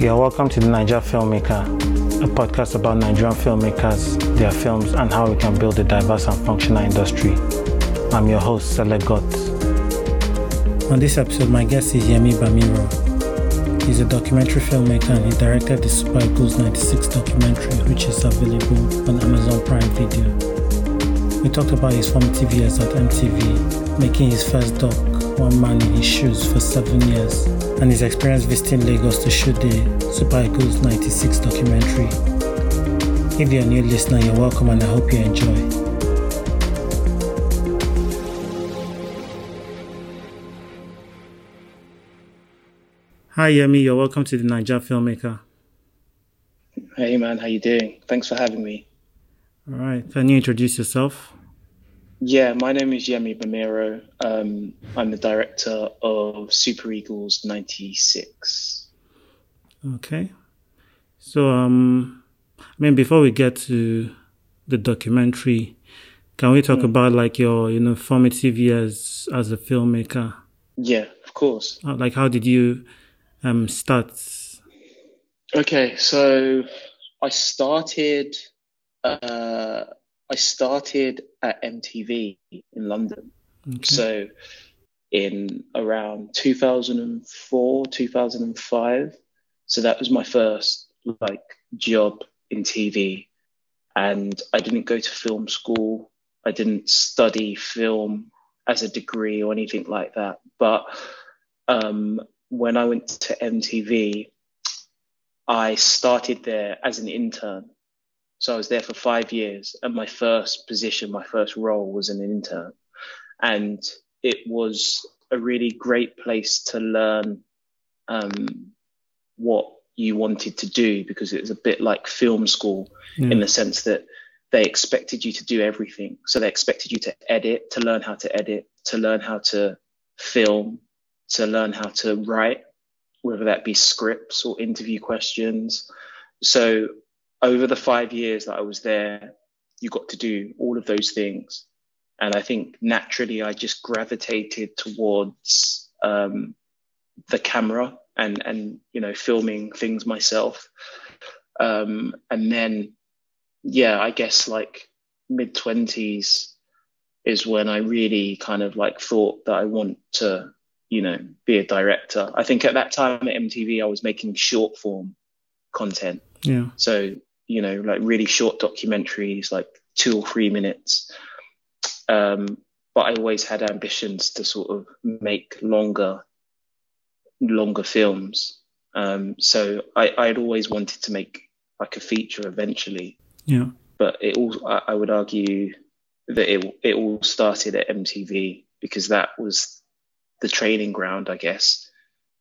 You're welcome to the Naija Filmmaker, a podcast about Nigerian filmmakers, their films, and how we can build a diverse and functional industry. I'm your host, Select On this episode, my guest is Yemi Bamiro. He's a documentary filmmaker and he directed the Super Eagles 96 documentary, which is available on Amazon Prime Video. We talked about his formative years at MTV, making his first doc, One Man in His Shoes, for seven years and his experience visiting Lagos to shoot the Super Eagles 96 documentary. If you're a new listener, you're welcome and I hope you enjoy. Hi Yemi, you're welcome to the Naija Filmmaker. Hey man, how you doing? Thanks for having me. All right, can you introduce yourself? Yeah, my name is Yemi Bamiro. Um, I'm the director of Super Eagles 96. Okay. So, um, I mean, before we get to the documentary, can we talk mm. about like your, you know, formative years as a filmmaker? Yeah, of course. Like, how did you um, start? Okay, so I started uh, I started at MTV in London. Okay. So in around 2004, 2005. So that was my first like job in TV. And I didn't go to film school. I didn't study film as a degree or anything like that. But um, when I went to MTV, I started there as an intern. So I was there for five years, and my first position, my first role was an intern, and it was a really great place to learn um, what you wanted to do because it was a bit like film school yeah. in the sense that they expected you to do everything. So they expected you to edit, to learn how to edit, to learn how to film, to learn how to write, whether that be scripts or interview questions. So over the five years that I was there, you got to do all of those things. And I think naturally I just gravitated towards um, the camera and, and, you know, filming things myself. Um, and then, yeah, I guess like mid 20s is when I really kind of like thought that I want to, you know, be a director. I think at that time at MTV, I was making short form content. Yeah. So you know, like really short documentaries, like two or three minutes. Um, but I always had ambitions to sort of make longer, longer films. Um, so I, I'd always wanted to make like a feature eventually. Yeah. But it all, I, I would argue that it, it all started at MTV because that was the training ground, I guess.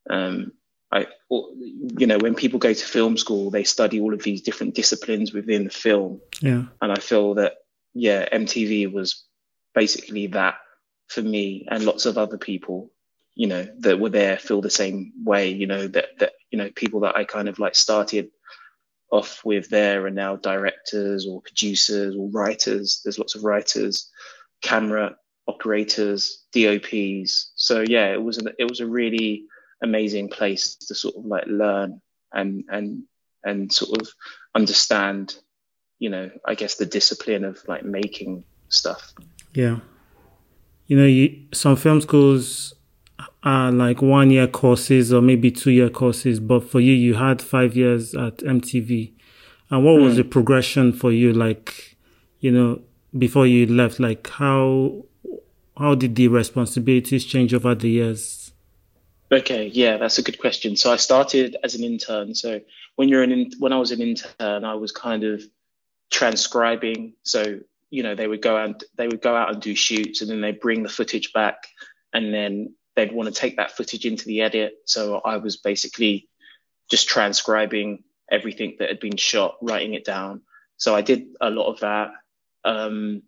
Um, I, you know, when people go to film school, they study all of these different disciplines within film. Yeah. And I feel that, yeah, MTV was basically that for me and lots of other people, you know, that were there feel the same way, you know, that, that, you know, people that I kind of like started off with there are now directors or producers or writers. There's lots of writers, camera operators, DOPs. So yeah, it was, an, it was a really, amazing place to sort of like learn and and and sort of understand you know i guess the discipline of like making stuff yeah you know you, some film schools are like one year courses or maybe two year courses but for you you had five years at mtv and what mm. was hmm. the progression for you like you know before you left like how how did the responsibilities change over the years Okay, yeah, that's a good question. So I started as an intern. So when you're an in, when I was an intern, I was kind of transcribing. So you know they would go and they would go out and do shoots, and then they bring the footage back, and then they'd want to take that footage into the edit. So I was basically just transcribing everything that had been shot, writing it down. So I did a lot of that, um,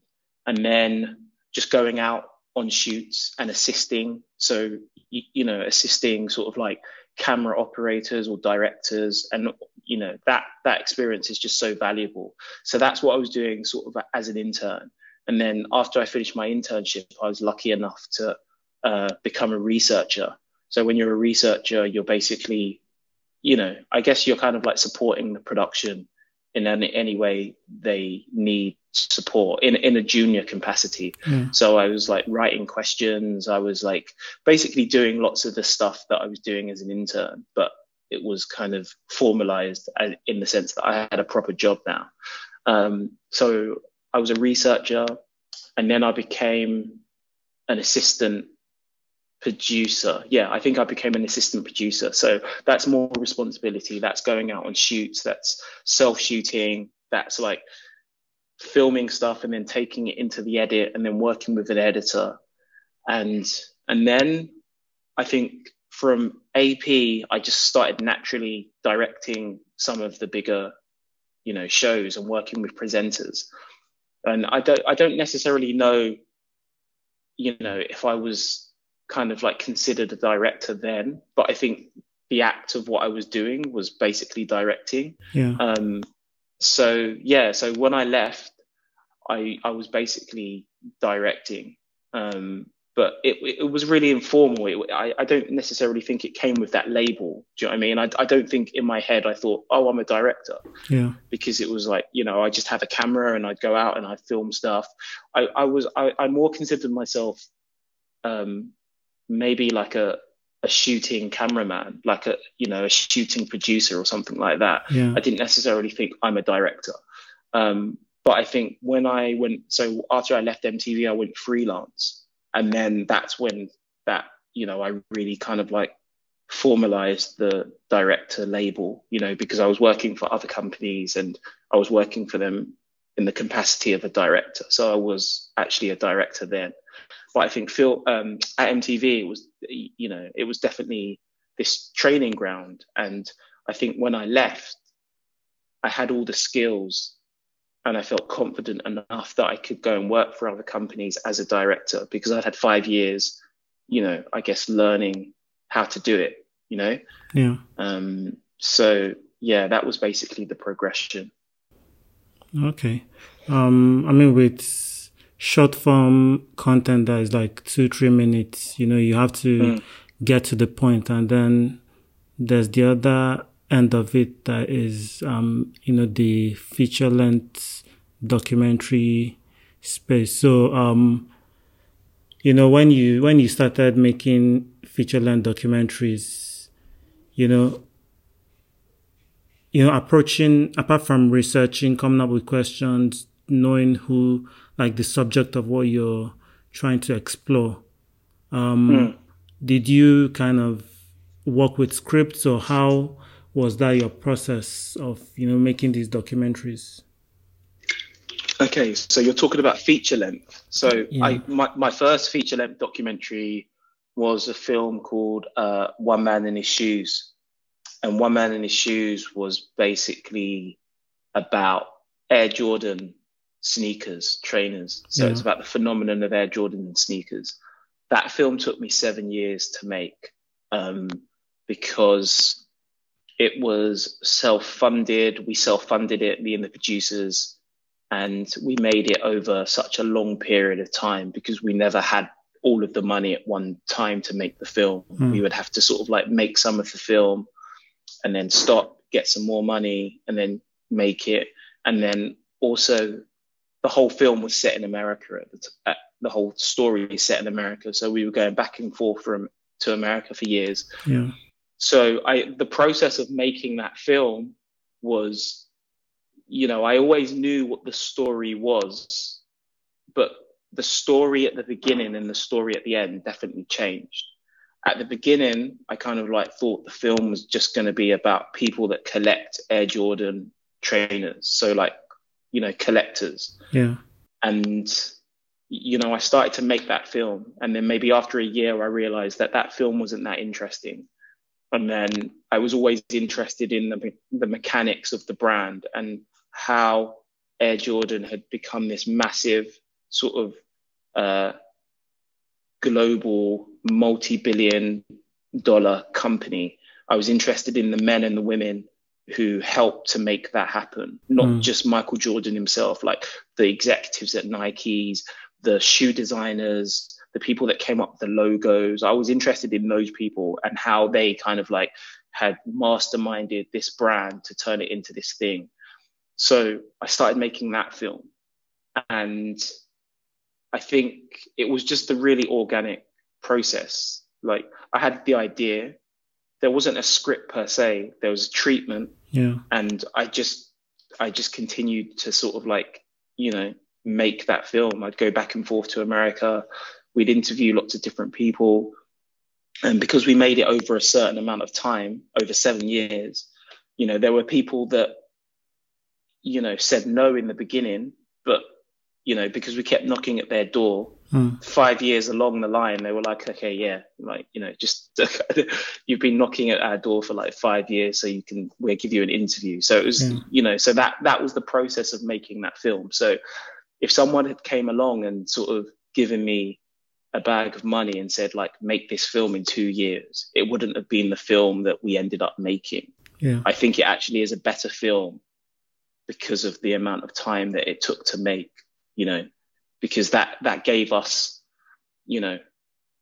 and then just going out on shoots and assisting. So, you, you, know, assisting sort of like camera operators or directors. And, you know, that, that experience is just so valuable. So that's what I was doing sort of as an intern. And then after I finished my internship, I was lucky enough to uh, become a researcher. So when you're a researcher, you're basically you know, I guess you're kind of like supporting the production in any, any way they need support in in a junior capacity. Yeah. So I was like writing questions. I was like basically doing lots of the stuff that I was doing as an intern, but it was kind of formalized in the sense that I had a proper job now. Um, so I was a researcher, and then I became an assistant producer. Yeah, I think I became an assistant producer. So that's more responsibility. That's going out on shoots. That's self shooting. That's like filming stuff and then taking it into the edit and then working with an editor. And and then I think from AP, I just started naturally directing some of the bigger, you know, shows and working with presenters. And I don't I don't necessarily know, you know, if I was kind of like considered a director then, but I think the act of what I was doing was basically directing. Yeah. Um, so yeah, so when I left, I I was basically directing. Um, but it it was really informal. It, I I don't necessarily think it came with that label. Do you know what I mean? I I don't think in my head I thought, oh, I'm a director. Yeah. Because it was like you know I just have a camera and I'd go out and I'd film stuff. I I was I I more considered myself um maybe like a a shooting cameraman, like a you know a shooting producer or something like that. Yeah. I didn't necessarily think I'm a director. Um, but I think when I went, so after I left MTV, I went freelance, and then that's when that you know I really kind of like formalized the director label, you know, because I was working for other companies and I was working for them in the capacity of a director. So I was actually a director then. But I think Phil um, at MTV, it was you know it was definitely this training ground, and I think when I left, I had all the skills, and I felt confident enough that I could go and work for other companies as a director because I'd had five years, you know, I guess learning how to do it, you know. Yeah. Um. So yeah, that was basically the progression. Okay. Um. I mean, with short form content that is like two, three minutes, you know, you have to mm. get to the point and then there's the other end of it that is, um, you know, the feature length documentary space. So, um, you know, when you, when you started making feature length documentaries, you know, you know, approaching, apart from researching, coming up with questions, knowing who like the subject of what you're trying to explore. Um, mm. Did you kind of work with scripts, or how was that your process of you know making these documentaries? Okay, so you're talking about feature length. So yeah. I my, my first feature length documentary was a film called uh, One Man in His Shoes, and One Man in His Shoes was basically about Air Jordan sneakers, trainers. So yeah. it's about the phenomenon of Air Jordan and sneakers. That film took me seven years to make um, because it was self-funded. We self-funded it, me and the producers, and we made it over such a long period of time because we never had all of the money at one time to make the film. Mm. We would have to sort of like make some of the film and then stop, get some more money, and then make it. And then also the whole film was set in America at the, t- at the whole story is set in America. So we were going back and forth from to America for years. Yeah. So I the process of making that film was, you know, I always knew what the story was, but the story at the beginning and the story at the end definitely changed. At the beginning, I kind of like thought the film was just going to be about people that collect Air Jordan trainers. So like you know, collectors. Yeah. And, you know, I started to make that film. And then maybe after a year, I realized that that film wasn't that interesting. And then I was always interested in the, the mechanics of the brand and how Air Jordan had become this massive sort of uh, global multi billion dollar company. I was interested in the men and the women who helped to make that happen. Not mm. just Michael Jordan himself, like the executives at Nike's, the shoe designers, the people that came up with the logos. I was interested in those people and how they kind of like had masterminded this brand to turn it into this thing. So I started making that film. And I think it was just a really organic process. Like I had the idea, there wasn't a script per se, there was a treatment. Yeah. And I just I just continued to sort of like, you know, make that film. I'd go back and forth to America. We'd interview lots of different people. And because we made it over a certain amount of time, over seven years, you know, there were people that, you know, said no in the beginning, but, you know, because we kept knocking at their door, mm. five years along the line, they were like, okay, yeah, like, you know, just, you've been knocking at our door for like five years, so you can, we'll give you an interview. So it was, yeah. you know, so that, that was the process of making that film. So if someone had came along and sort of given me a bag of money and said like make this film in two years it wouldn't have been the film that we ended up making yeah. i think it actually is a better film because of the amount of time that it took to make you know because that that gave us you know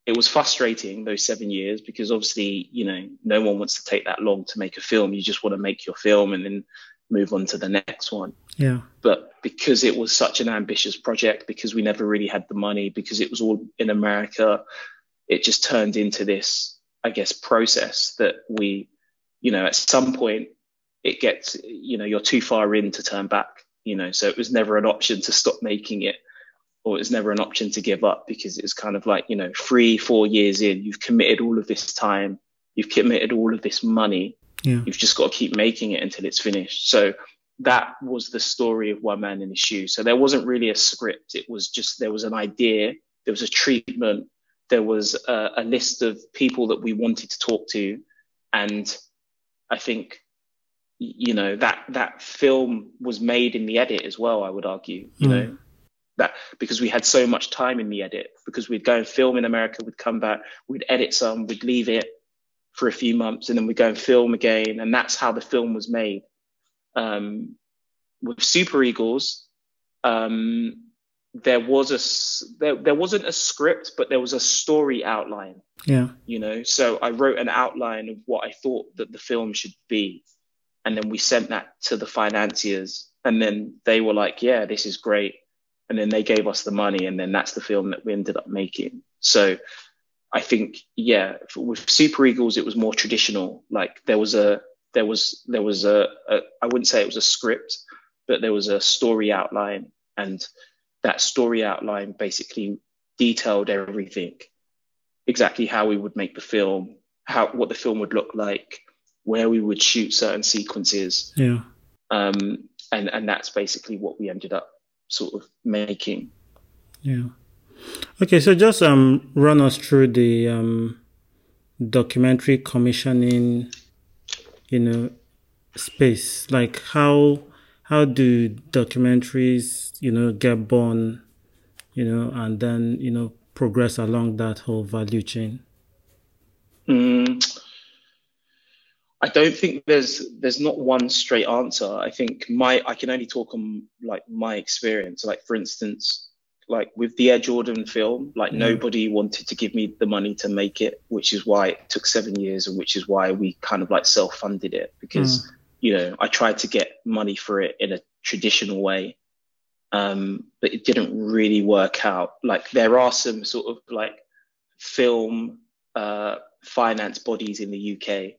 it was frustrating those seven years because obviously you know no one wants to take that long to make a film. You just want to make your film and then move on to the next one. Yeah. But because it was such an ambitious project, because we never really had the money, because it was all in America, it just turned into this, I guess, process that we, you know, at some point it gets, you know, you're too far in to turn back, you know, so it was never an option to stop making it or it was never an option to give up because it was kind of like, you know, three, four years in, you've committed all of this time, you've committed all of this money. Yeah. You've just got to keep making it until it's finished. So that was the story of One Man in His Shoes. So there wasn't really a script. It was just there was an idea, there was a treatment, there was a, a list of people that we wanted to talk to, and I think you know that that film was made in the edit as well. I would argue, you mm. know. That because we had so much time in the edit, because we'd go and film in America, we'd come back, we'd edit some, we'd leave it for a few months, and then we'd go and film again, and that's how the film was made um, with Super Eagles, um, there was a there, there wasn't a script, but there was a story outline. Yeah. You know, so I wrote an outline of what I thought that the film should be, and then we sent that to the financiers, and then they were like, "Yeah, this is great," and then they gave us the money, and then that's the film that we ended up making. So. I think, yeah, with Super Eagles, it was more traditional. Like there was a there was there was a, a I wouldn't say it was a script, but there was a story outline, and that story outline basically detailed everything, exactly how we would make the film, how what the film would look like, where we would shoot certain sequences. Yeah. Um, and and that's basically what we ended up sort of making. Yeah. Okay, so just um run us through the um documentary commissioning you know space like how how do documentaries you know get born you know and then you know progress along that whole value chain mm, i don't think there's there's not one straight answer i think my i can only talk on like my experience like for instance like with the Air Jordan film, like mm. nobody wanted to give me the money to make it, which is why it took seven years and which is why we kind of like self funded it because, mm. you know, I tried to get money for it in a traditional way. Um, but it didn't really work out. Like there are some sort of like film uh, finance bodies in the UK.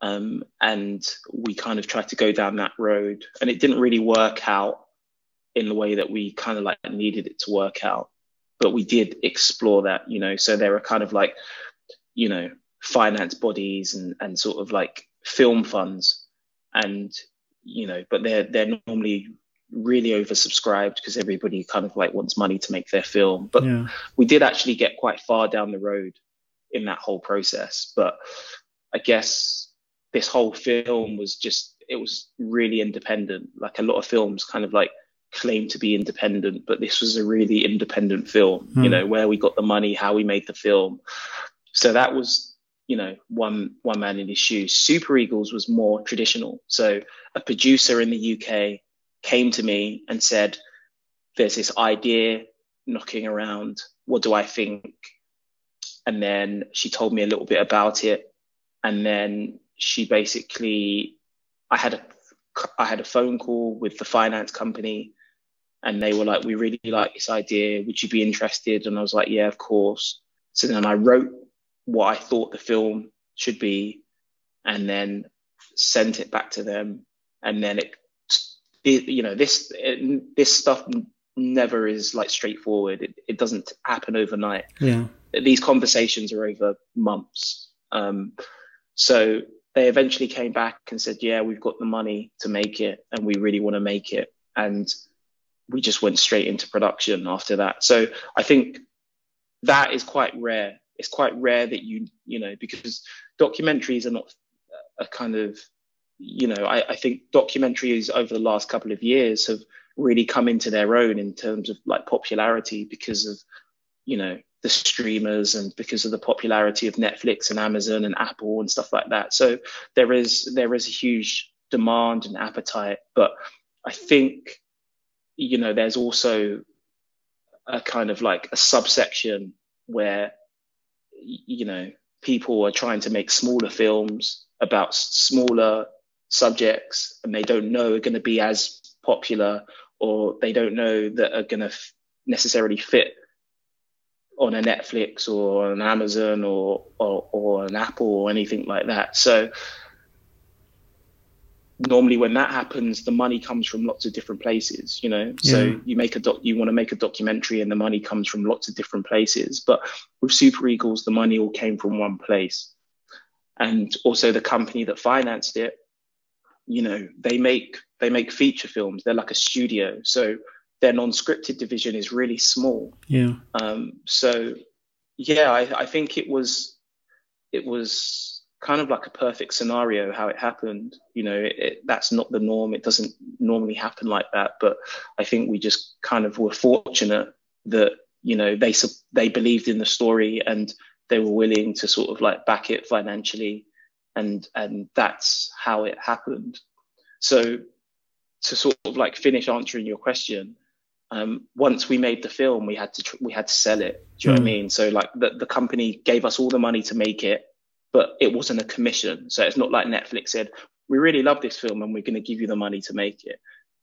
Um, and we kind of tried to go down that road and it didn't really work out in the way that we kind of like needed it to work out. But we did explore that, you know. So there are kind of like, you know, finance bodies and, and sort of like film funds, and you know, but they're they're normally really oversubscribed because everybody kind of like wants money to make their film. But yeah. we did actually get quite far down the road in that whole process. But I guess this whole film was just it was really independent. Like a lot of films kind of like claim to be independent, but this was a really independent film, mm. you hmm. know, where we got the money, how we made the film. So that was, you know, one one man in his shoes. Super Eagles was more traditional. So a producer in the UK came to me and said, There's this idea knocking around. What do I think? And then she told me a little bit about it. And then she basically, I had a, I had a phone call with the finance company, and they were like, "We really like this idea. Would you be interested?" And I was like, "Yeah, of course." So then I wrote what I thought the film should be, and then sent it back to them, and then it, you know, this this stuff never is like straightforward. It, it doesn't happen overnight. Yeah. These conversations are over months. Um, so they eventually came back and said, yeah, we've got the money to make it and we really want to make it. And we just went straight into production after that. So I think that is quite rare. It's quite rare that you, you know, because documentaries are not a kind of, you know, I, I think documentaries over the last couple of years have really come into their own in terms of like popularity because of, you know, the streamers and because of the popularity of Netflix and Amazon and Apple and stuff like that. So there is there is a huge demand and appetite, but I think you know there's also a kind of like a subsection where you know people are trying to make smaller films about smaller subjects and they don't know are going to be as popular or they don't know that are going to f- necessarily fit on a Netflix or an Amazon or, or, or an Apple or anything like that. So normally when that happens, the money comes from lots of different places, you know. Yeah. So you make a doc, you want to make a documentary, and the money comes from lots of different places. But with Super Eagles, the money all came from one place, and also the company that financed it, you know, they make they make feature films. They're like a studio, so their non-scripted division is really small. Yeah. Um, so yeah, I, I think it was it was kind of like a perfect scenario how it happened. You know, it, it, that's not the norm. It doesn't normally happen like that. But I think we just kind of were fortunate that you know they they believed in the story and they were willing to sort of like back it financially, and and that's how it happened. So to sort of like finish answering your question, um, once we made the film, we had to tr- we had to sell it. Do you mm. know what I hmm. mean? So like the, the company gave us all the money to make it, but it wasn't a commission. So it's not like Netflix said, "We really love this film and we're going to give you the money to make it."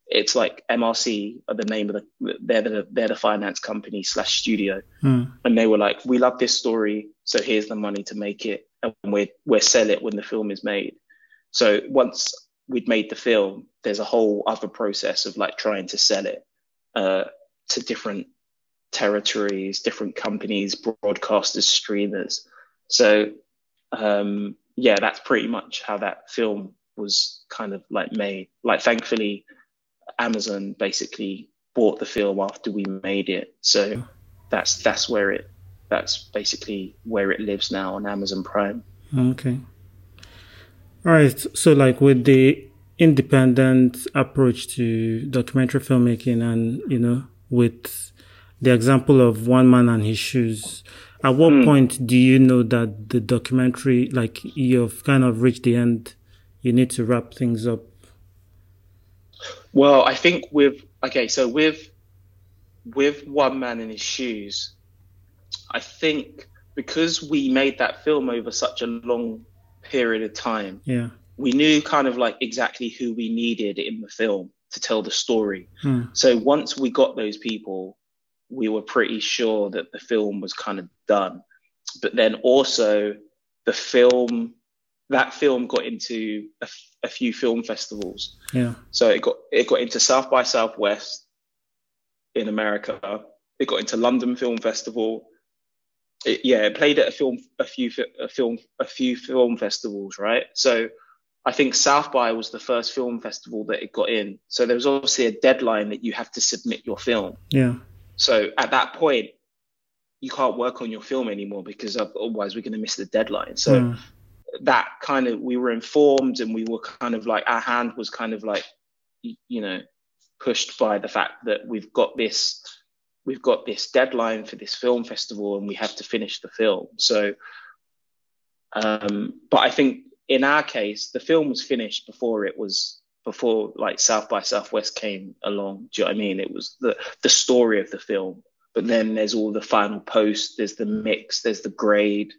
It's like MRC are the name of the they're the they're the finance company slash studio, mm. and they were like, "We love this story, so here's the money to make it, and we're we're sell it when the film is made." So once we'd made the film, there's a whole other process of like trying to sell it uh, to different territories, different companies, broadcasters, streamers. So um, yeah, that's pretty much how that film was kind of like made. Like thankfully, Amazon basically bought the film after we made it. So that's that's where it that's basically where it lives now on Amazon Prime. Okay. All right. So like with the independent approach to documentary filmmaking and, you know, with the example of one man and his shoes, at what mm. point do you know that the documentary, like you've kind of reached the end, you need to wrap things up? Well, I think with, okay, so with, with one man in his shoes, I think because we made that film over such a long period of time, yeah we knew kind of like exactly who we needed in the film to tell the story. Hmm. So once we got those people, we were pretty sure that the film was kind of done. But then also the film, that film got into a, a few film festivals. Yeah. So it got it got into South by Southwest in America. It got into London Film Festival. It, yeah, it played at a film, a few, a film, a few film festivals, right? So I think South by was the first film festival that it got in. So there was obviously a deadline that you have to submit your film. Yeah. So at that point, you can't work on your film anymore because otherwise we're going to miss the deadline. So mm. that kind of we were informed and we were kind of like our hand was kind of like you know pushed by the fact that we've got this we've got this deadline for this film festival and we have to finish the film. So um, but I think in our case, the film was finished before it was before like South by Southwest came along. Do you know what I mean? It was the the story of the film, but then there's all the final post, there's the mix, there's the grade,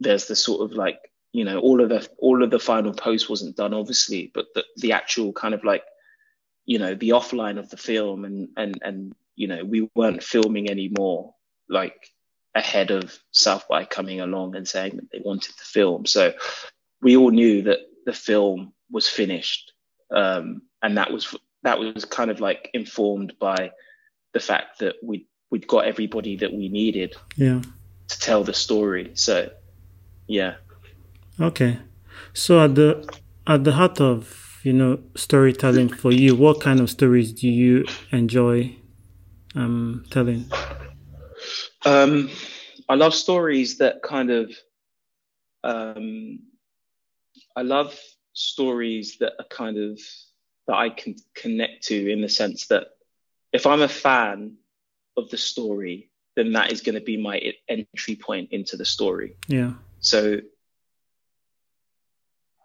there's the sort of like you know, all of the all of the final post wasn't done, obviously, but the the actual kind of like, you know, the offline of the film and and and you know, we weren't filming anymore, like ahead of South by coming along and saying that they wanted the film. So we all knew that the film was finished, um, and that was that was kind of like informed by the fact that we we'd got everybody that we needed yeah to tell the story. So yeah. Okay. So at the at the heart of you know storytelling for you, what kind of stories do you enjoy um, telling? Um, I love stories that kind of. Um, I love stories that are kind of that I can connect to in the sense that if I'm a fan of the story, then that is going to be my entry point into the story. Yeah. So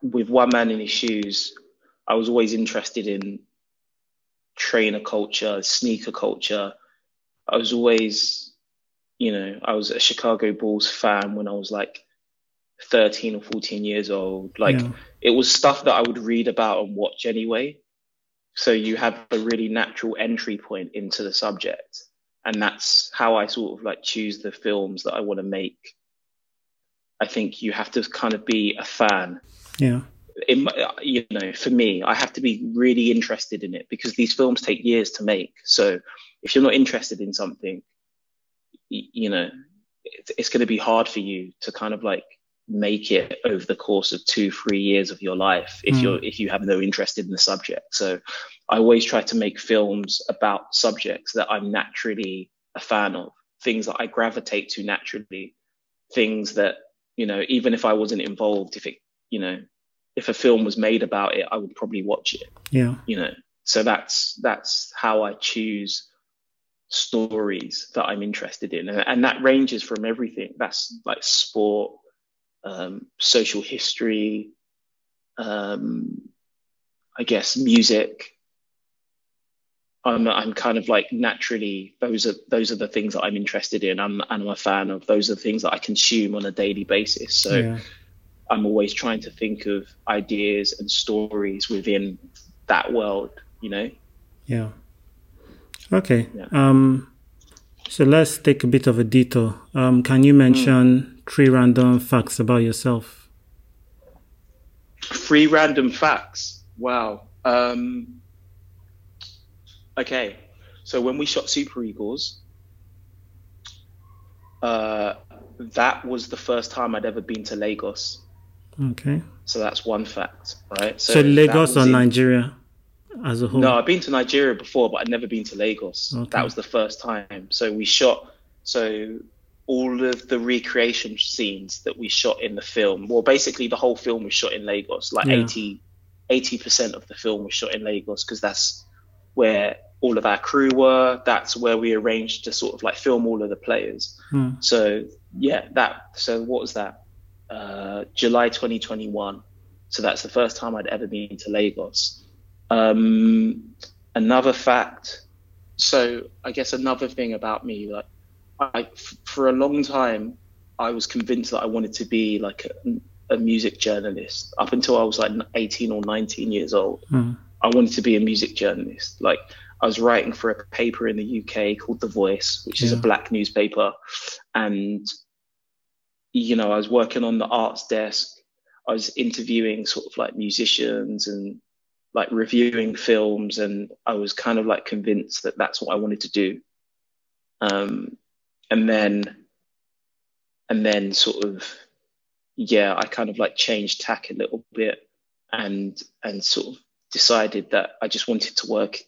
with One Man in His Shoes, I was always interested in trainer culture, sneaker culture. I was always, you know, I was a Chicago Bulls fan when I was like 13 or 14 years old. Like yeah. it was stuff that I would read about and watch anyway. So you have a really natural entry point into the subject. And that's how I sort of like choose the films that I want to make. I think you have to kind of be a fan. Yeah. In, you know, for me, I have to be really interested in it because these films take years to make. So if you're not interested in something, you know, it's, it's going to be hard for you to kind of like make it over the course of two three years of your life if mm. you're if you have no interest in the subject. So i always try to make films about subjects that i'm naturally a fan of things that i gravitate to naturally things that you know even if i wasn't involved if it you know if a film was made about it i would probably watch it. Yeah. You know so that's that's how i choose stories that i'm interested in. And, and that ranges from everything. That's like sport um, social history, um, I guess music. I'm I'm kind of like naturally those are those are the things that I'm interested in. I'm and I'm a fan of. Those are the things that I consume on a daily basis. So yeah. I'm always trying to think of ideas and stories within that world. You know. Yeah. Okay. Yeah. Um. So let's take a bit of a detour. Um, can you mention mm three random facts about yourself. Three random facts. Wow. Um, okay. So when we shot Super Eagles, uh, that was the first time I'd ever been to Lagos. Okay. So that's one fact, right? So, so Lagos or in... Nigeria as a whole? No, I've been to Nigeria before, but I'd never been to Lagos. Okay. That was the first time. So we shot. So all of the recreation scenes that we shot in the film. Well, basically the whole film was shot in Lagos. Like yeah. 80 percent of the film was shot in Lagos because that's where all of our crew were. That's where we arranged to sort of like film all of the players. Hmm. So yeah, that. So what was that? Uh, July 2021. So that's the first time I'd ever been to Lagos. Um, another fact. So I guess another thing about me, like I, for a long time, I was convinced that I wanted to be like a, a music journalist. Up until I was like 18 or 19 years old, mm. I wanted to be a music journalist. Like I was writing for a paper in the UK called The Voice, which yeah. is a black newspaper, and you know I was working on the arts desk. I was interviewing sort of like musicians and like reviewing films, and I was kind of like convinced that that's what I wanted to do. Um, and then and then sort of yeah i kind of like changed tack a little bit and and sort of decided that i just wanted to work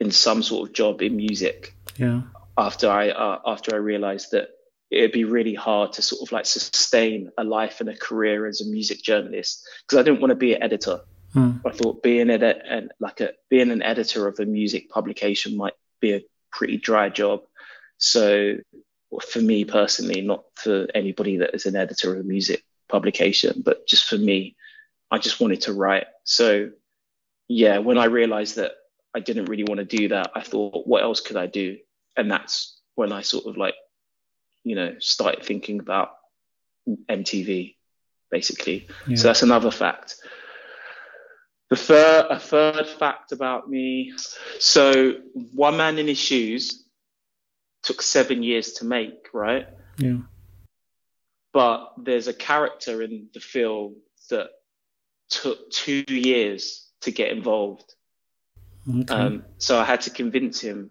in some sort of job in music. Yeah. After i uh, after i realized that it'd be really hard to sort of like sustain a life and a career as a music journalist because i didn't want to be an editor. Hmm. i thought being an and like a being an editor of a music publication might be a pretty dry job so for me personally, not for anybody that is an editor of a music publication, but just for me, I just wanted to write. So yeah, when I realized that I didn't really want to do that, I thought, what else could I do? And that's when I sort of like, you know, started thinking about MTV. basically. Yeah. So that's another fact. The third, a third fact about me. So one man in his shoes took seven years to make, right? Yeah. But there's a character in the film that took two years to get involved. Okay. Um, so I had to convince him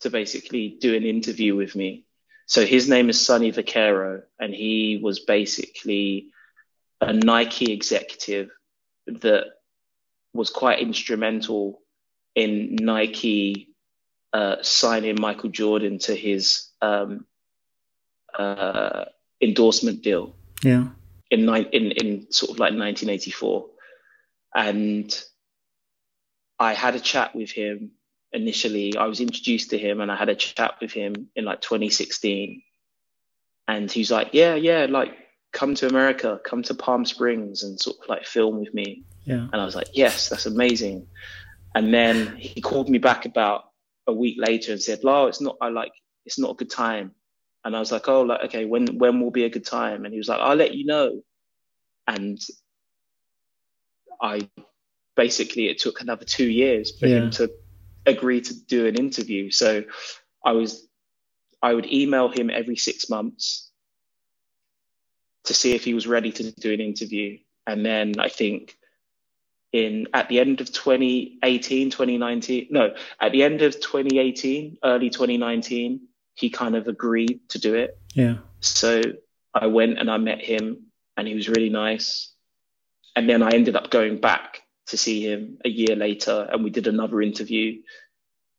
to basically do an interview with me. So his name is Sonny Vaccaro, and he was basically a Nike executive that was quite instrumental in Nike uh, signing Michael Jordan to his um, uh, endorsement deal. Yeah. In, in in sort of like 1984, and I had a chat with him initially. I was introduced to him, and I had a chat with him in like 2016, and he's like, "Yeah, yeah, like come to America, come to Palm Springs, and sort of like film with me." Yeah. And I was like, "Yes, that's amazing." And then he called me back about a week later and said, "Lyle, it's not. I like it's not a good time." And I was like, "Oh, like okay, when when will be a good time?" And he was like, "I'll let you know." And I basically it took another two years for yeah. him to agree to do an interview. So I was I would email him every six months to see if he was ready to do an interview. And then I think in at the end of 2018, 2019, no, at the end of 2018, early 2019, he kind of agreed to do it. Yeah. So I went and I met him and he was really nice. And then I ended up going back to see him a year later and we did another interview.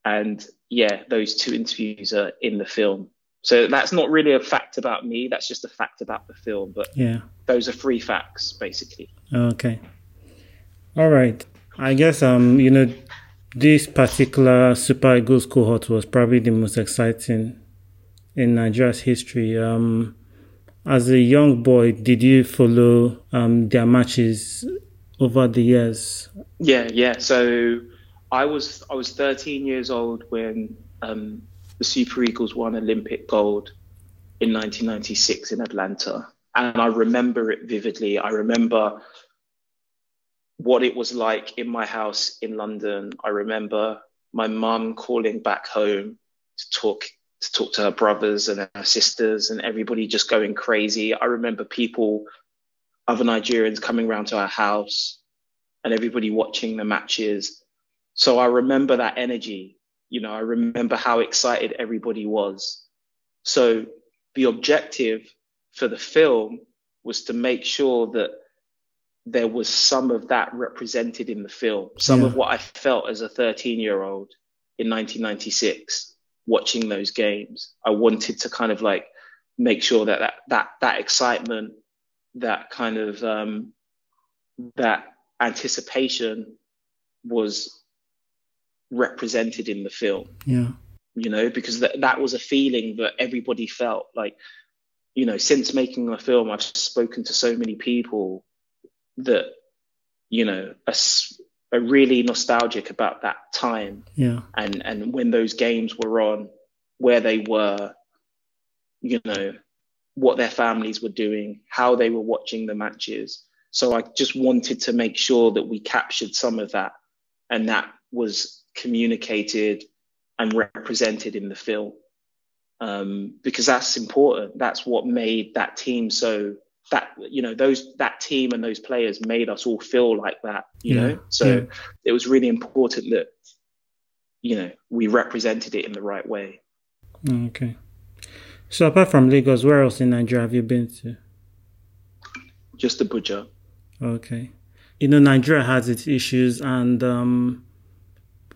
And yeah, those two interviews are in the film. So that's not really a fact about me. That's just a fact about the film. But yeah, those are three facts basically. Okay. All right. I guess um you know this particular Super Eagles cohort was probably the most exciting in Nigeria's history. Um, as a young boy, did you follow um, their matches over the years? Yeah, yeah. So I was I was 13 years old when um, the Super Eagles won Olympic gold in 1996 in Atlanta, and I remember it vividly. I remember what it was like in my house in London. I remember my mum calling back home to talk to talk to her brothers and her sisters and everybody just going crazy. I remember people, other Nigerians coming around to our house and everybody watching the matches. So I remember that energy. You know, I remember how excited everybody was. So the objective for the film was to make sure that there was some of that represented in the film, some yeah. of what I felt as a 13 year old in 1996 watching those games. I wanted to kind of like make sure that that that, that excitement, that kind of um, that anticipation was represented in the film. Yeah. You know, because that that was a feeling that everybody felt like, you know, since making the film, I've spoken to so many people that, you know, are, are really nostalgic about that time. Yeah. And and when those games were on, where they were, you know, what their families were doing, how they were watching the matches. So I just wanted to make sure that we captured some of that and that was communicated and represented in the film. Um, because that's important. That's what made that team so that you know those that team and those players made us all feel like that you yeah, know? So yeah. it was really important that you know we represented it in the right way. Okay. So apart from lagos where else in nigeria have you been to? Just the abuja. Okay. You know nigeria has its issues and um,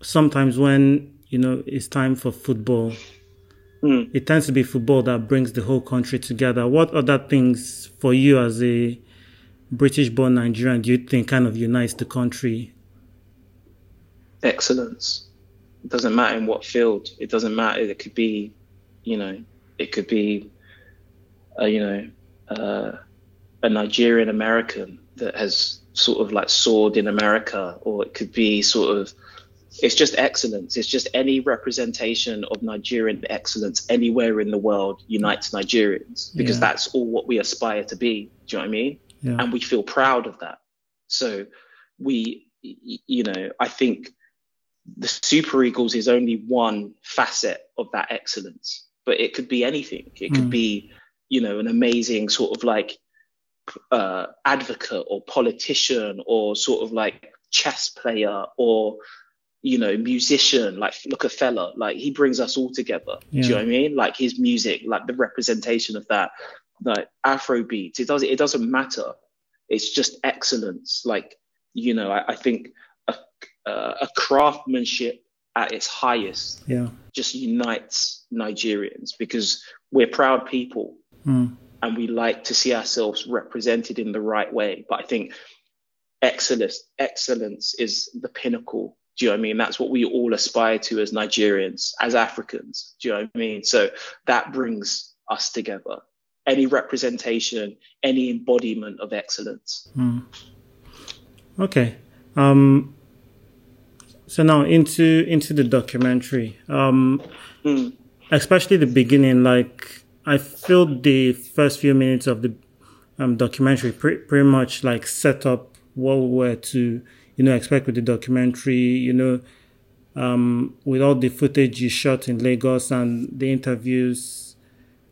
sometimes when you know it's time for football It tends to be football that brings the whole country together. What other things for you as a British born Nigerian do you think kind of unites the country? Excellence. It doesn't matter in what field. It doesn't matter. It could be, you know, it could be, uh, you know, uh, a Nigerian American that has sort of like soared in America, or it could be sort of it's just excellence. It's just any representation of Nigerian excellence anywhere in the world unites Nigerians because yeah. that's all what we aspire to be. Do you know what I mean? yeah. and we feel proud of that. So we, you know, I think the Super Eagles is only one facet of that excellence, but it could be anything. It could mm. be, you know, an amazing sort of like uh, advocate or politician or sort of like chess player or you know musician like Rockefeller like he brings us all together yeah. do you know what I mean like his music like the representation of that like Afro beats it does it doesn't matter it's just excellence like you know I, I think a, a craftsmanship at its highest yeah just unites Nigerians because we're proud people mm and we like to see ourselves represented in the right way. But I think excellence, excellence is the pinnacle. Do you know what I mean? That's what we all aspire to as Nigerians, as Africans. Do you know what I mean? So that brings us together. Any representation, any embodiment of excellence. Mm. Okay. Um, so now into into the documentary. Um, mm. Especially the beginning, like I feel the first few minutes of the um, documentary pre- pretty much like set up what we were to, you know, expect with the documentary, you know, um, with all the footage you shot in Lagos and the interviews,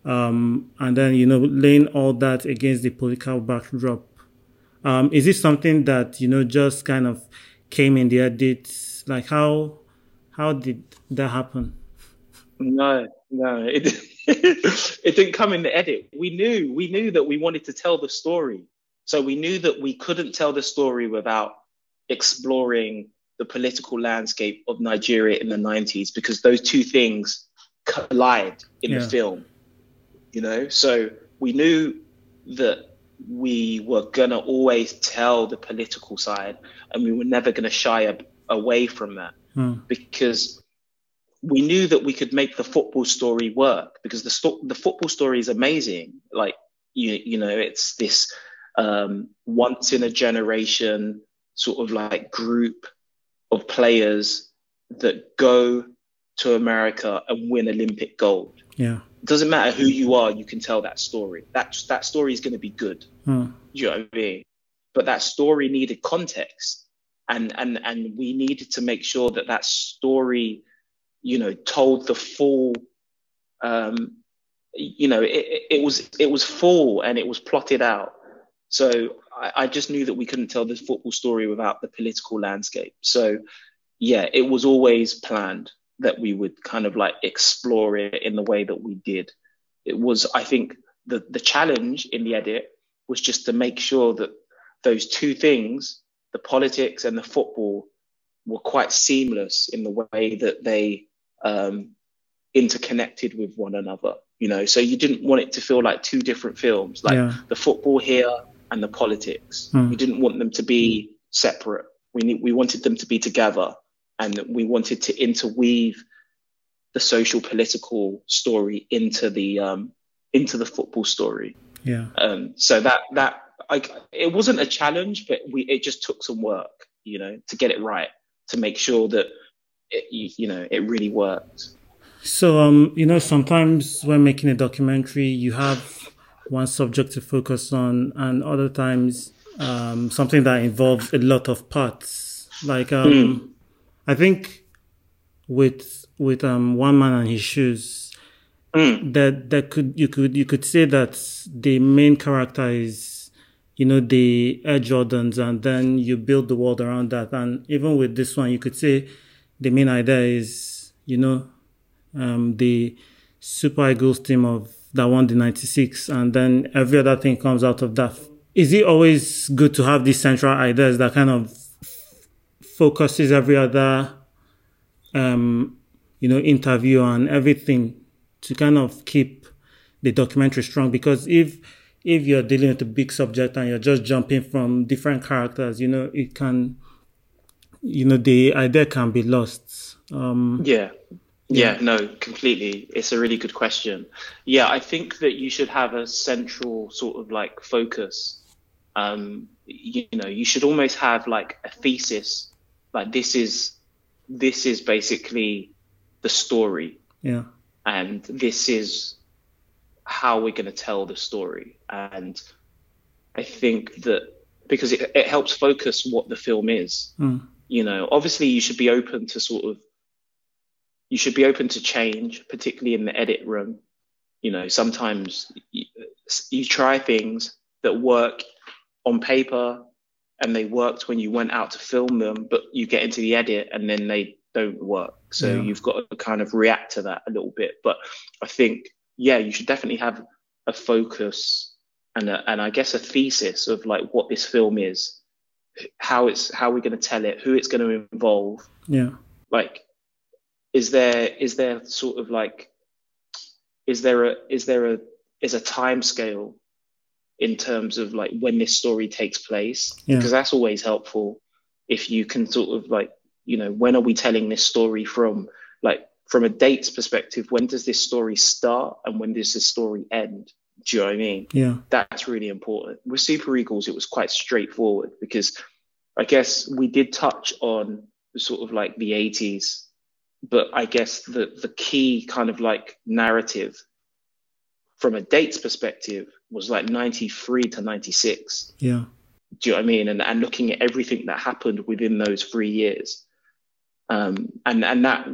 um, and then, you know, laying all that against the political backdrop. Um, is this something that, you know, just kind of came in the edit? Like how, how did that happen? No, no, it, it didn't come in the edit. We knew, we knew that we wanted to tell the story. So we knew that we couldn't tell the story without exploring the political landscape of Nigeria in the 90s because those two things collide in yeah. the film. You know, so we knew that we were gonna always tell the political side and we were never gonna shy ab- away from that hmm. because we knew that we could make the football story work because the sto- the football story is amazing. Like you you know, it's this um, once in a generation sort of like group of players that go to America and win Olympic gold. Yeah. It doesn't matter who you are, you can tell that story. That that story is going to be good. Hmm. You know what I mean? But that story needed context, and and and we needed to make sure that that story you know, told the full, um, you know, it, it was it was full and it was plotted out. So I, I just knew that we couldn't tell this football story without the political landscape. So yeah, it was always planned that we would kind of like explore it in the way that we did. It was, I think, the the challenge in the edit was just to make sure that those two things, the politics and the football, were quite seamless in the way that they um, interconnected with one another. You know, so you didn't want it to feel like two different films, like yeah. the football here and the politics. Mm. We didn't want them to be separate. We need, we wanted them to be together, and we wanted to interweave the social political story into the um, into the football story. Yeah. Um, so that that I, it wasn't a challenge, but we it just took some work, you know, to get it right, to make sure that it, you, you know, it really worked. So, um, you know, sometimes when making a documentary, you have one subject to focus on, and other times um, something that involves a lot of parts. Like, um, mm. I think with with um, one man and his shoes, mm. that that could you could you could say that the main character is you know the Air Jordans, and then you build the world around that. And even with this one, you could say the main idea is, you know, um, the Super Eagles team of that won the 96 and then every other thing comes out of that. Is it always good to have these central ideas that kind of f- focuses every other, um, you know, interview and everything to kind of keep the documentary strong? Because if, if you're dealing with a big subject and you're just jumping from different characters, you know, it can, you know the idea can be lost um, yeah. Yeah. No completely. It's a really good question. Yeah i think that you should have a central sort of like focus. Um, you, you know you should almost have like a thesis like this is this is basically the story. Yeah. And this is how we're going to tell the story. And I think that because it, it helps focus what the film is. Mm. You know, obviously you should be open to sort of you should be open to change, particularly in the edit room. You know, sometimes you, you try things that work on paper and they worked when you went out to film them, but you get into the edit and then they don't work. So Yeah. you've got to kind of react to that a little bit. But I think, yeah, you should definitely have a focus and a, and I guess a thesis of like what this film is, how it's how we're going to tell it, who it's going to involve. Yeah. Like, is there is there sort of like is there a is there a is a time scale in terms of like when this story takes place Yeah. because that's always helpful if you can sort of like you know when are we telling this story from like from a dates perspective when does this story start and when does this story end do you know what i mean Yeah. that's really important with super eagles it was quite straightforward because i guess we did touch on sort of like the 80s but i guess the the key kind of like narrative from a dates perspective was like 93 to 96 Yeah. do you know what I mean? And and looking at everything that happened within those three years, um, and and that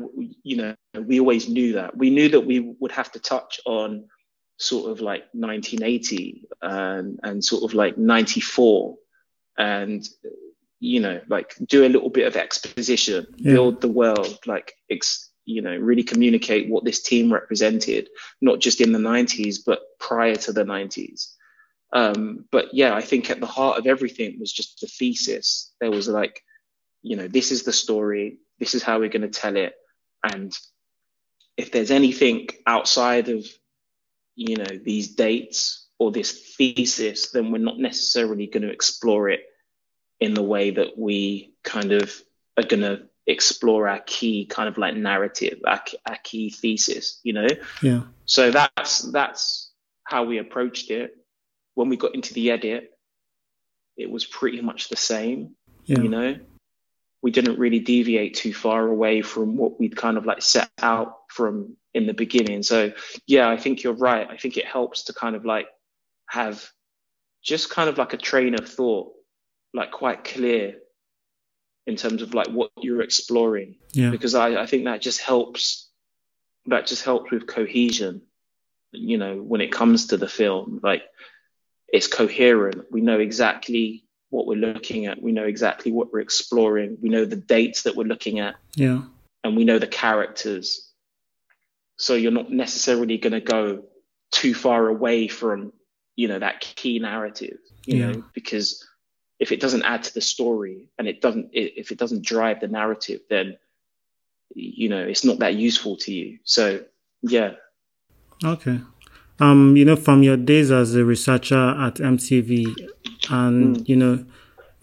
you know we always knew that we knew that we would have to touch on sort of like 1980 and and sort of like 94, and you know like do a little bit of exposition, Yeah. build the world, like ex, you know really communicate what this team represented, not just in the 90s but prior to the 90s. Um, but yeah, I think at the heart of everything was just the thesis. There was like, you know, this is the story, this is how we're going to tell it. And if there's anything outside of, you know, these dates or this thesis, then we're not necessarily going to explore it in the way that we kind of are going to explore our key kind of like narrative, our, our key thesis, you know? Yeah. So that's that's how we approached it. When we got into the edit, it was pretty much the same. Yeah. You know, we didn't really deviate too far away from what we'd kind of like set out from in the beginning. So yeah, I think you're right. I think it helps to kind of like have just kind of like a train of thought, like quite clear in terms of like what you're exploring. Yeah. because I, I think that just helps that just helps with cohesion you know when it comes to the film. Like it's coherent. We know exactly what we're looking at. We know exactly what we're exploring. We know the dates that we're looking at. Yeah. and we know the characters. So you're not necessarily going to go too far away from you know that key narrative you Yeah. know because if it doesn't add to the story and it doesn't if it doesn't drive the narrative then you know it's not that useful to you so yeah Okay. Um, you know, from your days as a researcher at MTV and, you know,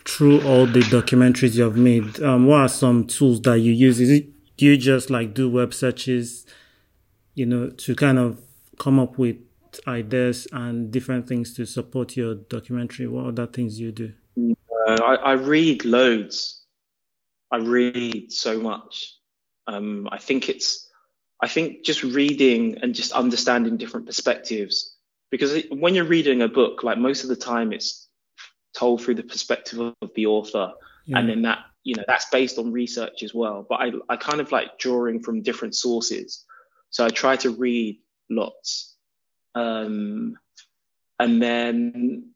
through all the documentaries you've made, um, what are some tools that you use? Is it, do you just like do web searches, you know, to kind of come up with ideas and different things to support your documentary? What other things you do? Uh, I, I read loads. I read so much. Um, i think it's i think just reading and just understanding different perspectives because it, when you're reading a book like most of the time it's told through the perspective of the author Yeah. and then that you know that's based on research as well. But i i kind of like drawing from different sources. So i try to read lots. Um and then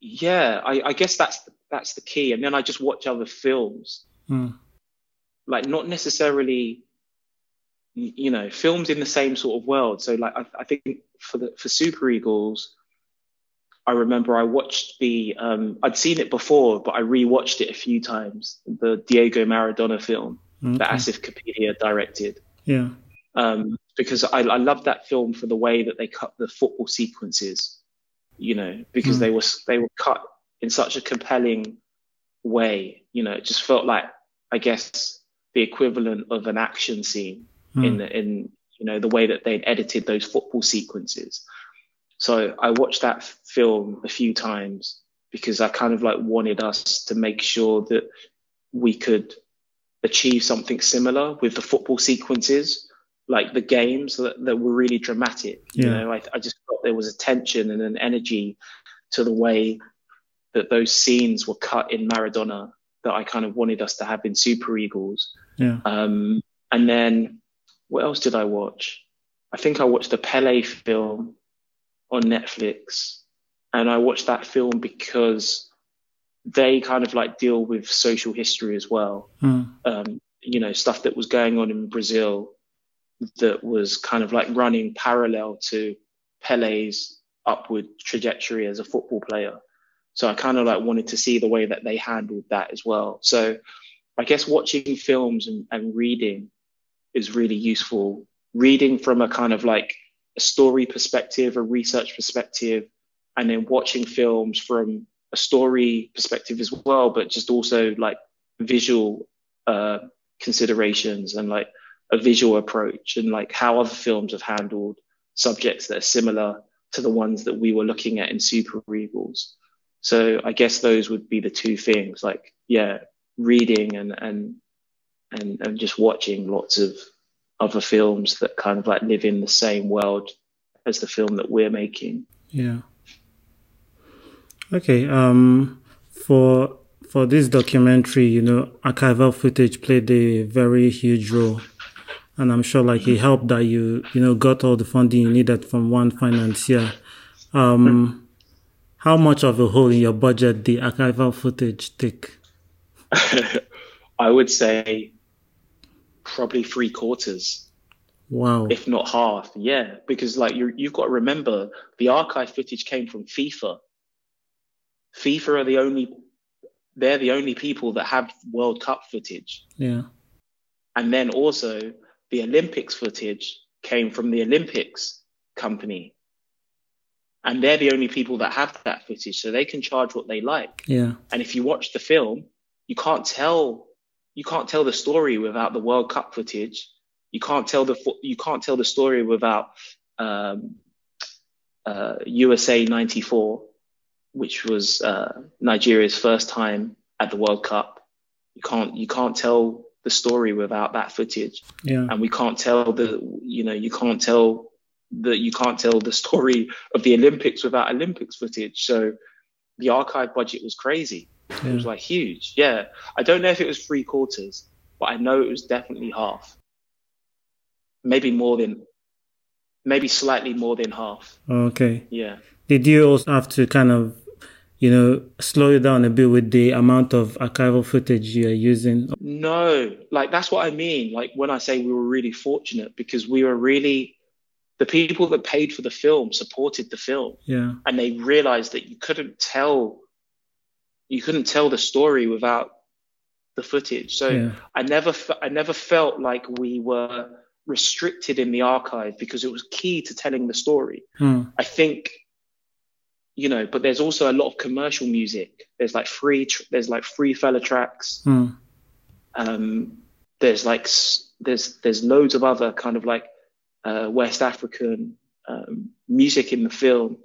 yeah i i guess that's that's the key and then i just watch other films Mm. like not necessarily you know films in the same sort of world so like i, I think for the for super eagles i remember i watched the um i'd seen it before but i rewatched it a few times the diego maradona film that asif kapadia directed Yeah. um, because I, I love that film for the way that they cut the football sequences, you know, because Mm. they were they were cut in such a compelling way. You know, it just felt like I guess the equivalent of an action scene Mm. in the, in you know the way that they'd edited those football sequences. So I watched that film a few times because I kind of like wanted us to make sure that we could achieve something similar with the football sequences, like the games that, that were really dramatic. You know, I, I just felt there was a tension and an energy to the way that those scenes were cut in Maradona that I kind of wanted us to have in Super Eagles. Yeah. Um, and then what else did I watch? I think I watched the Pele film on Netflix, and I watched that film because they kind of like deal with social history as well. Mm. Um, you know, stuff that was going on in Brazil that was kind of like running parallel to Pele's upward trajectory as a football player. So I kind of like wanted to see the way that they handled that as well. So I guess watching films and, and reading is really useful. Reading from a kind of like a story perspective, a research perspective, and then watching films from a story perspective as well, but just also like visual uh, considerations and like a visual approach and like how other films have handled subjects that are similar to the ones that we were looking at in Super Eagles. So I guess those would be the two things, like yeah, reading and and and and just watching lots of other films that kind of like live in the same world as the film that we're making. Yeah. Okay. Um, for for this documentary, you know, archival footage played a very huge role, and I'm sure like it helped that you you know got all the funding you needed from one financier. Um, how much of a hole in your budget did archival footage take? I would say probably three quarters. Wow. If not half, yeah, because like you you've got to remember the archive footage came from FIFA. FIFA are the only they're the only people that have World Cup footage. Yeah. And then also the Olympics footage came from the Olympics company. And they're the only people that have that footage, so they can charge what they like. Yeah. And if you watch the film, you can't tell you can't tell the story without the World Cup footage. You can't tell the you can't tell the story without um, uh, USA '94 which was uh, Nigeria's first time at the World Cup. You can't you can't tell the story without that footage, Yeah. and we can't tell the you know you can't tell the you can't tell the story of the Olympics without Olympics footage. So the archive budget was crazy. It was like huge. Yeah, I don't know if it was three quarters, but I know it was definitely half. Maybe more than, maybe slightly more than half. Okay. Yeah. Did you also have to kind of, you know, slow it down a bit with the amount of archival footage you are using? No, like that's what I mean. Like when I say we were really fortunate because we were really the people that paid for the film supported the film Yeah. and they realized that you couldn't tell you couldn't tell the story without the footage. So Yeah. I never I never felt like we were restricted in the archive because it was key to telling the story. Hmm. I think, you know, but there's also a lot of commercial music. There's like free, tr- there's like free Fela tracks. Hmm. Um, there's like there's there's loads of other kind of like uh, West African um, music in the film.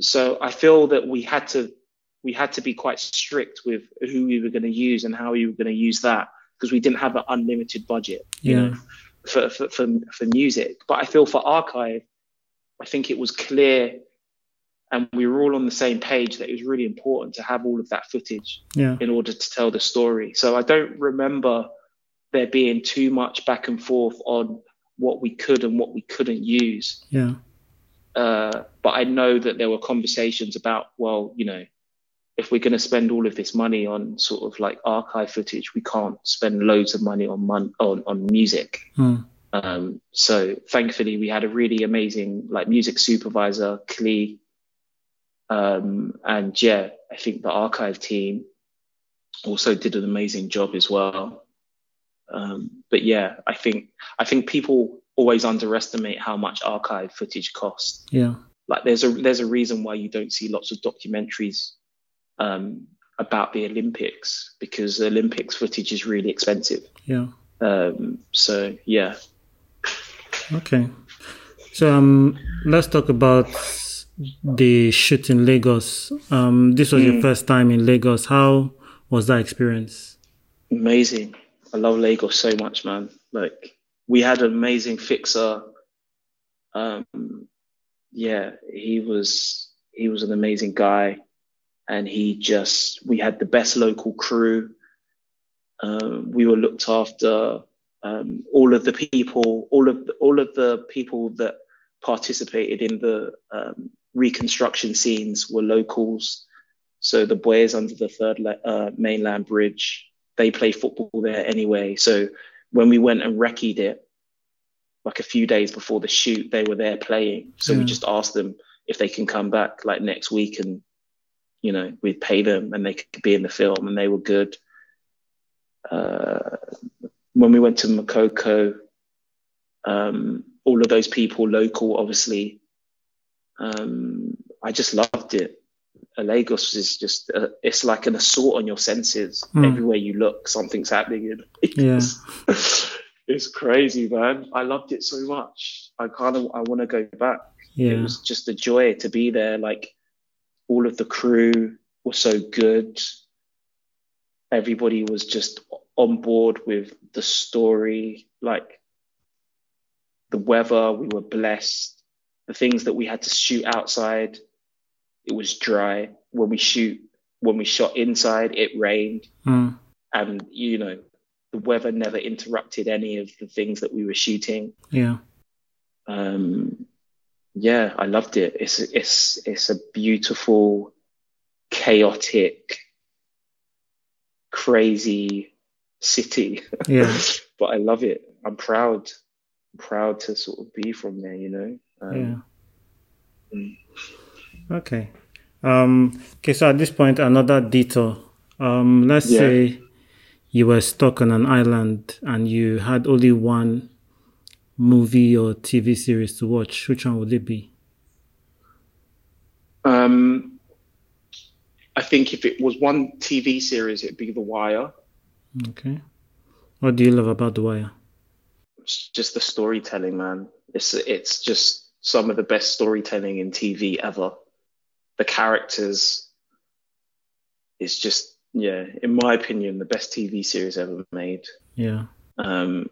So I feel that we had to we had to be quite strict with who we were going to use and how we were going to use that because we didn't have an unlimited budget. you Yeah. know, for, for, for, for music. But I feel for archive, I think it was clear and we were all on the same page that it was really important to have all of that footage Yeah. in order to tell the story. So I don't remember there being too much back and forth on what we could and what we couldn't use. Yeah. Uh, but I know that there were conversations about, well, you know, if we're going to spend all of this money on sort of like archive footage, we can't spend loads of money on mon- on, on music. Hmm. Um, so thankfully, we had a really amazing like music supervisor, Klee, um, and yeah, I think the archive team also did an amazing job as well. Um, but yeah, I think I think people always underestimate how much archive footage costs. Yeah. Like there's a there's a reason why you don't see lots of documentaries um, about the Olympics because the Olympics footage is really expensive. Yeah. Um, so yeah. Okay. So um, let's talk about the shoot in Lagos. Um, this was your Mm. first time in Lagos. How was that experience? Amazing. I love Lagos so much, man. Like we had an amazing fixer. Um, yeah, he was he was an amazing guy. and he just we had the best local crew. Um, we were looked after. Um, all of the people, all of the, all of the people that participated in the um, reconstruction scenes were locals. So the boys under the third uh, mainland bridge, they play football there anyway. So when we went and recce'd it, like a few days before the shoot, they were there playing. So yeah. we just asked them if they can come back like next week and, you know, we'd pay them and they could be in the film and they were good. Uh, when we went to Makoko, um, all of those people local, obviously, um, I just loved it. Lagos is just, uh, it's like an assault on your senses. Mm. Everywhere you look, something's happening. yeah. it's crazy, man. I loved it so much. I kind of I want to go back. Yeah. It was just a joy to be there. Like all of the crew were so good. Everybody was just on board with the story. Like the weather, we were blessed. The things that we had to shoot outside, it was dry. When we shoot, when we shot inside, it rained. Mm. And you know, the weather never interrupted any of the things that we were shooting. Yeah. Um, yeah, I loved it. It's it's it's a beautiful, chaotic, crazy city. Yeah. but I love it. I'm proud. I'm proud to sort of be from there. You know. Um, yeah. Mm. Okay. Um, okay. So at this point, another detour. Um, let's yeah. say you were stuck on an island and you had only one movie or TV series to watch, which one would it be? Um, I think if it was one TV series, it'd be The Wire. Okay. What do you love about The Wire? It's just the storytelling, man. It's it's just some of the best storytelling in TV ever. The characters, it's just yeah, in my opinion, the best TV series ever made. Yeah. Um,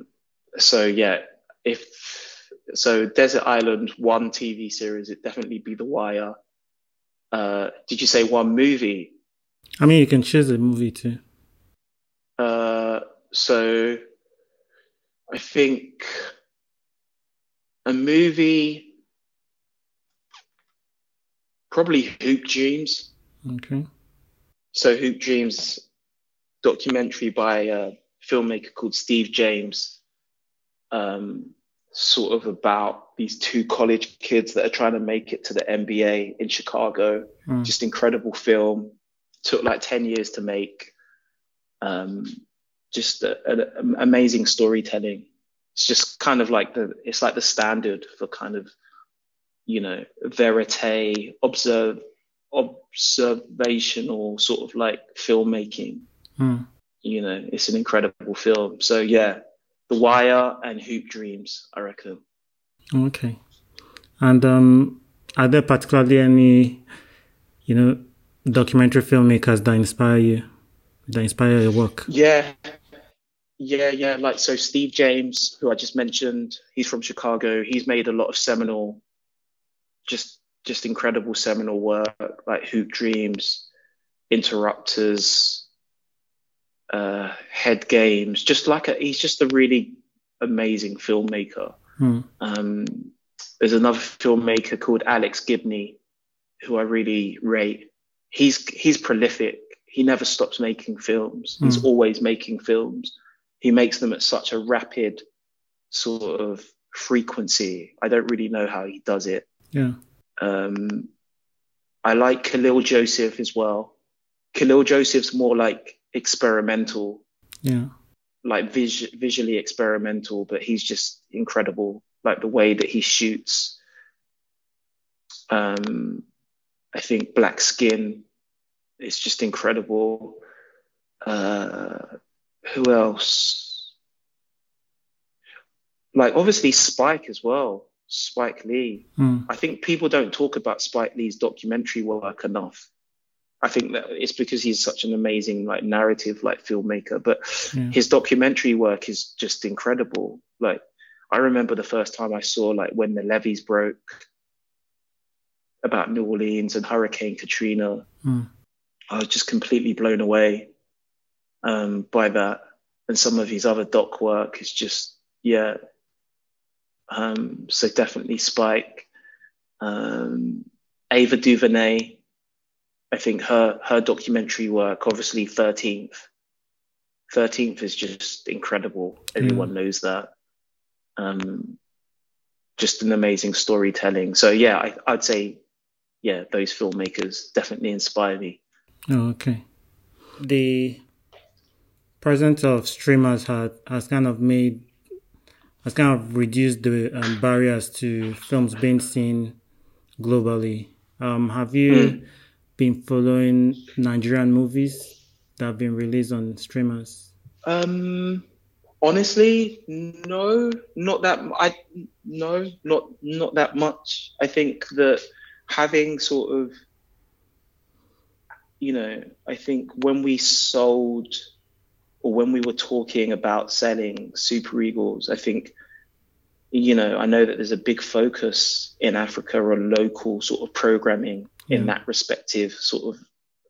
so yeah, if so, Desert Island one TV series, it definitely be The Wire. Uh, did you say one movie? I mean, you can choose a movie too. Uh, so I think a movie, probably Hoop Dreams. Okay. So Hoop Dreams documentary by a filmmaker called Steve James, um, sort of about these two college kids that are trying to make it to the NBA in Chicago. Mm. Just incredible film. Took like 10 years to make. Um, just an amazing storytelling. It's just kind of like the, it's like the standard for kind of, you know, verite, observe, observational sort of like filmmaking. Mm. You know, it's an incredible film. So yeah, The Wire and Hoop Dreams, I reckon. Okay. And um, are there particularly any, you know, documentary filmmakers that inspire you, that inspire your work? Yeah. Yeah, yeah. Like, so Steve James, who I just mentioned, he's from Chicago. He's made a lot of seminal, just just incredible seminal work like Hoop Dreams, Interrupters, uh, Head Games. Just like a, he's just a really amazing filmmaker. Hmm. Um, there's another filmmaker called Alex Gibney, who I really rate. He's he's prolific. He never stops making films. Hmm. He's always making films. He makes them at such a rapid sort of frequency. I don't really know how he does it. Yeah. Um, I like Kahlil Joseph as well. Kahlil Joseph's more like experimental, yeah, like vis- visually experimental, but he's just incredible. Like the way that he shoots. Um, I think Black Skin is just incredible. Uh, who else? Like obviously Spike as well. Spike Lee. Mm. I think people don't talk about Spike Lee's documentary work enough. I think that it's because he's such an amazing like narrative like filmmaker, but yeah. his documentary work is just incredible. Like I remember the first time I saw like when the levees broke about New Orleans and Hurricane Katrina. Mm. I was just completely blown away um, by that. And some of his other doc work is just, yeah. Um, so definitely Spike. Um, Ava DuVernay, I think her her documentary work, obviously 13th. 13th is just incredible. Everyone mm. knows that. Um, just an amazing storytelling. So yeah, I, I'd say, yeah, those filmmakers definitely inspire me. Oh, okay. The presence of streamers had has kind of made has kind of reduced the um, barriers to films being seen globally. Um, have you mm. been following Nigerian movies that have been released on streamers? Um, honestly, no, not that. I no, not not that much. I think that having sort of you know, I think when we sold or when we were talking about selling Super Eagles, I think, you know, I know that there's a big focus in Africa on local sort of programming yeah. in that respective sort of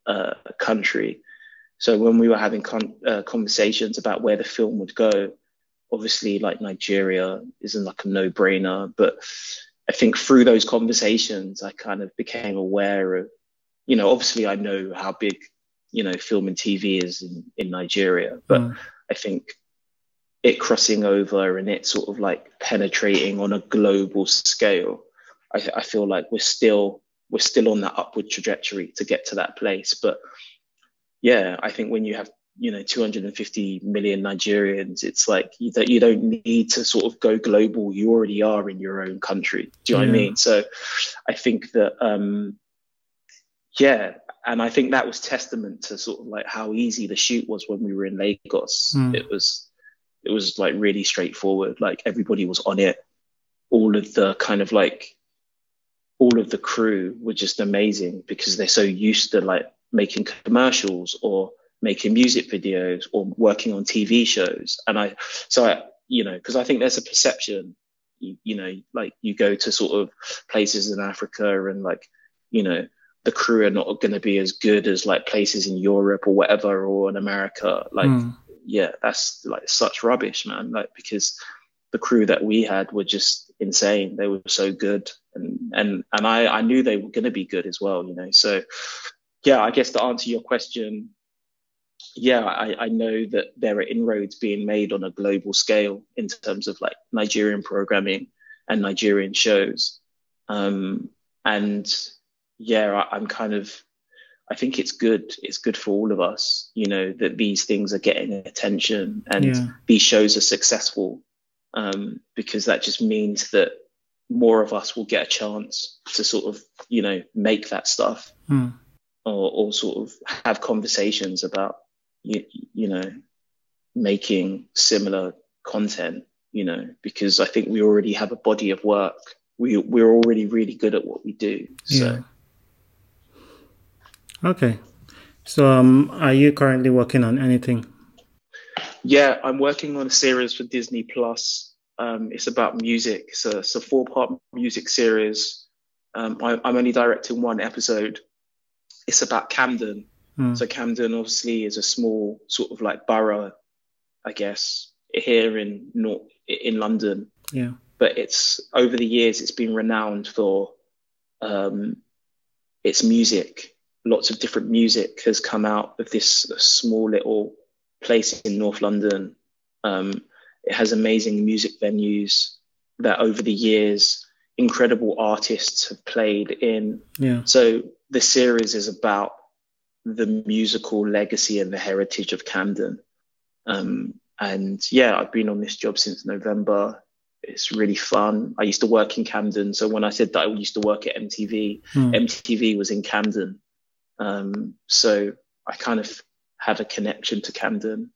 uh, country. So when we were having con- uh, conversations about where the film would go, obviously like Nigeria isn't like a no brainer, but I think through those conversations, I kind of became aware of you know, obviously I know how big, you know, film and TV is in, in Nigeria, but mm. I think it crossing over and it sort of like penetrating on a global scale, I, I feel like we're still we're still on that upward trajectory to get to that place. But yeah, I think when you have you know 250 million Nigerians, it's like you, that you don't need to sort of go global. You already are in your own country. Do you know what I mean? So I think that um, yeah, and I think that was testament to sort of like how easy the shoot was when we were in Lagos. Mm. It was it was like really straightforward. Like everybody was on it. All of the kind of like all of the crew were just amazing because they're so used to like making commercials or making music videos or working on TV shows. And I so I you know because I think there's a perception you, you know like you go to sort of places in Africa and like you know the crew are not going to be as good as like places in Europe or whatever or in America. Like, mm. yeah, that's like such rubbish, man. Like because the crew that we had were just insane. They were so good, and and and I I knew they were going to be good as well. You know, so yeah, I guess to answer your question, yeah, I, I know that there are inroads being made on a global scale in terms of like Nigerian programming and Nigerian shows. Um, and yeah, I, I'm kind of I think it's good. It's good for all of us, you know, that these things are getting attention and yeah. these shows are successful, um, because that just means that more of us will get a chance to sort of, you know, make that stuff mm. or, or sort of have conversations about, you, you know, making similar content, you know, because I think we already have a body of work. We, we're already really good at what we do. So. Yeah. Okay. So, um, are you currently working on anything? Yeah, I'm working on a series for Disney Plus. Um, it's about music. It's a, it's a four part music series. Um, I, am only directing one episode. It's about Camden. Mm. So, Camden obviously is a small sort of like borough, I guess, here in North, in London. Yeah. But it's over the years, it's been renowned for um, its music lots of different music has come out of this small little place in North London. Um, it has amazing music venues that over the years incredible artists have played in. Yeah. So the series is about the musical legacy and the heritage of Camden. Um, and yeah, I've been on this job since November. It's really fun. I used to work in Camden. So when I said that I used to work at MTV, mm. MTV was in Camden. Um, so I kind of have a connection to Camden.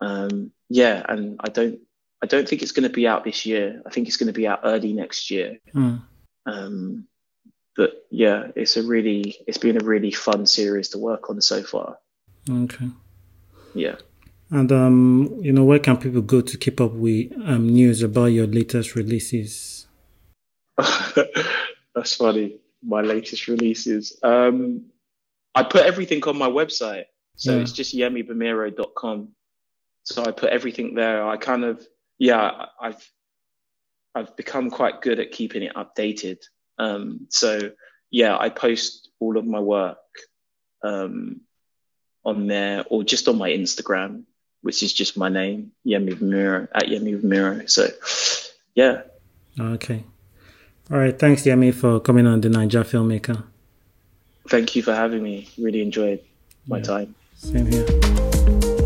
Um, yeah, and I don't I don't think it's going to be out this year. I think it's going to be out early next year. Mm. Um, but yeah, it's a really it's been a really fun series to work on so far. Okay. Yeah. And um, you know, where can people go to keep up with um, news about your latest releases? That's funny. My latest releases. Um, I put everything on my website. So Yeah. it's just yemibamiro.com. So I put everything there. I kind of, yeah, I've, I've become quite good at keeping it updated. Um, so yeah, I post all of my work, um, on there or just on my Instagram, which is just my name, Yemi Bamiro at Yemi. So yeah, Okay. All right. Thanks, Yemi, for coming on the Naija Filmmaker. Thank you for having me. Really enjoyed my time. Same here.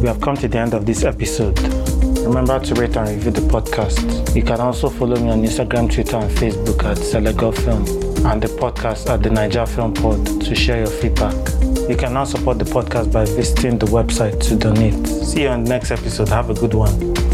We have come to the end of this episode. Remember to rate and review the podcast. You can also follow me on Instagram, Twitter, and Facebook at Selega Film and the podcast at the Naija Film Pod to share your feedback. You can now support the podcast by visiting the website to donate. See you on the next episode. Have a good one.